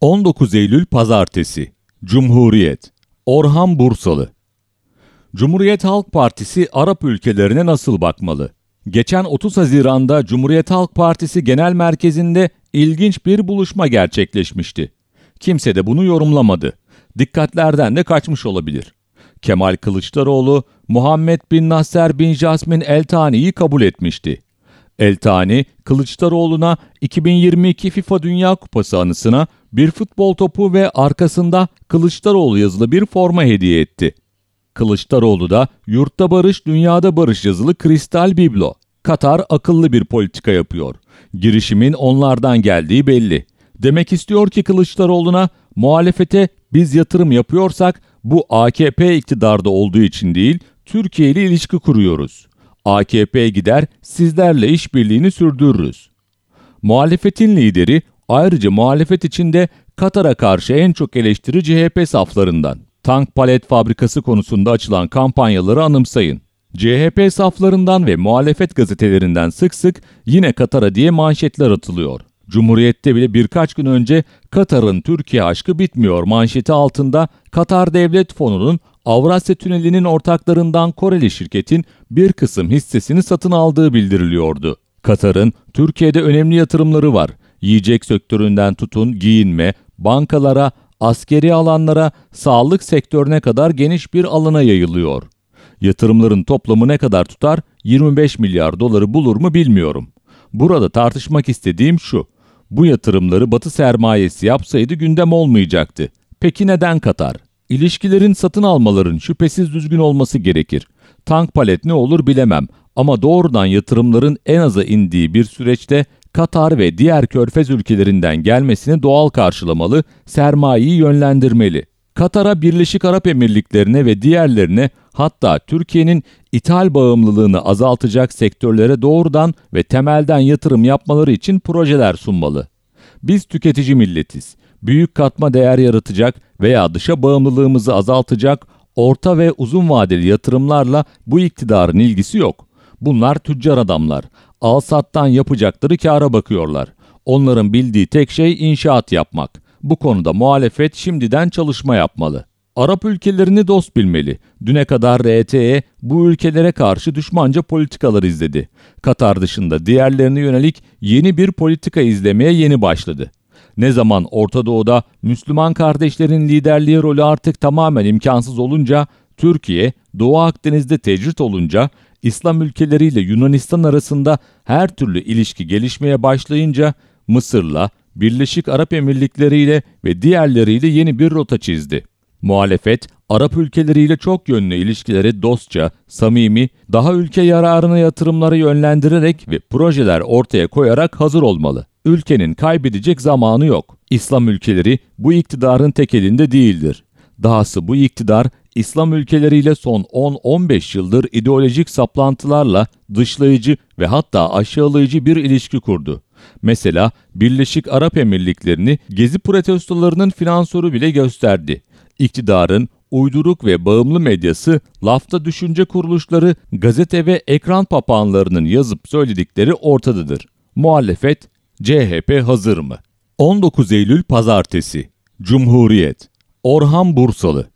19 Eylül Pazartesi Cumhuriyet Orhan Bursalı Cumhuriyet Halk Partisi Arap ülkelerine nasıl bakmalı? Geçen 30 Haziran'da Cumhuriyet Halk Partisi Genel Merkezi'nde ilginç bir buluşma gerçekleşmişti. Kimse de bunu yorumlamadı. Dikkatlerden de kaçmış olabilir. Kemal Kılıçdaroğlu, Muhammed bin Nasser bin Jasmin El Tani'yi kabul etmişti. El Tani, Kılıçdaroğlu'na 2022 FIFA Dünya Kupası anısına bir futbol topu ve arkasında Kılıçdaroğlu yazılı bir forma hediye etti. Kılıçdaroğlu da yurtta barış, dünyada barış yazılı kristal biblo. Katar akıllı bir politika yapıyor. Girişimin onlardan geldiği belli. Demek istiyor ki Kılıçdaroğlu'na muhalefete biz yatırım yapıyorsak bu AKP iktidarda olduğu için değil, Türkiye ile ilişki kuruyoruz. AKP gider, sizlerle işbirliğini sürdürürüz. Muhalefetin lideri ayrıca muhalefet içinde Katar'a karşı en çok eleştiri CHP saflarından. Tank palet fabrikası konusunda açılan kampanyaları anımsayın. CHP saflarından ve muhalefet gazetelerinden sık sık yine Katar'a diye manşetler atılıyor. Cumhuriyet'te bile birkaç gün önce Katar'ın Türkiye aşkı bitmiyor manşeti altında Katar Devlet Fonu'nun Avrasya Tüneli'nin ortaklarından Koreli şirketin bir kısım hissesini satın aldığı bildiriliyordu. Katar'ın Türkiye'de önemli yatırımları var. Yiyecek sektöründen tutun giyinme, bankalara, askeri alanlara, sağlık sektörüne kadar geniş bir alana yayılıyor. Yatırımların toplamı ne kadar tutar? 25 milyar doları bulur mu bilmiyorum. Burada tartışmak istediğim şu. Bu yatırımları Batı sermayesi yapsaydı gündem olmayacaktı. Peki neden Katar? İlişkilerin satın almaların şüphesiz düzgün olması gerekir. Tank palet ne olur bilemem ama doğrudan yatırımların en aza indiği bir süreçte Katar ve diğer körfez ülkelerinden gelmesini doğal karşılamalı, sermayeyi yönlendirmeli. Katar'a Birleşik Arap Emirlikleri'ne ve diğerlerine hatta Türkiye'nin ithal bağımlılığını azaltacak sektörlere doğrudan ve temelden yatırım yapmaları için projeler sunmalı. Biz tüketici milletiz. Büyük katma değer yaratacak veya dışa bağımlılığımızı azaltacak orta ve uzun vadeli yatırımlarla bu iktidarın ilgisi yok. Bunlar tüccar adamlar. Al-Sat'tan yapacakları kâra bakıyorlar. Onların bildiği tek şey inşaat yapmak. Bu konuda muhalefet şimdiden çalışma yapmalı. Arap ülkelerini dost bilmeli. Düne kadar RTE bu ülkelere karşı düşmanca politikalar izledi. Katar dışında diğerlerine yönelik yeni bir politika izlemeye yeni başladı. Ne zaman Orta Doğu'da Müslüman kardeşlerin liderliği rolü artık tamamen imkansız olunca, Türkiye, Doğu Akdeniz'de tecrit olunca, İslam ülkeleriyle Yunanistan arasında her türlü ilişki gelişmeye başlayınca Mısır'la, Birleşik Arap Emirlikleri ile ve diğerleriyle yeni bir rota çizdi. Muhalefet, Arap ülkeleriyle çok yönlü ilişkileri dostça, samimi, daha ülke yararına yatırımları yönlendirerek ve projeler ortaya koyarak hazır olmalı. Ülkenin kaybedecek zamanı yok. İslam ülkeleri bu iktidarın tek elinde değildir. Dahası bu iktidar İslam ülkeleriyle son 10-15 yıldır ideolojik saplantılarla dışlayıcı ve hatta aşağılayıcı bir ilişki kurdu. Mesela Birleşik Arap Emirlikleri'ni gezi protestolarının finansörü bile gösterdi. İktidarın uyduruk ve bağımlı medyası, lafta düşünce kuruluşları, gazete ve ekran papağanlarının yazıp söyledikleri ortadadır. Muhalefet, CHP hazır mı? 19 Eylül Pazartesi Cumhuriyet Orhan Bursalı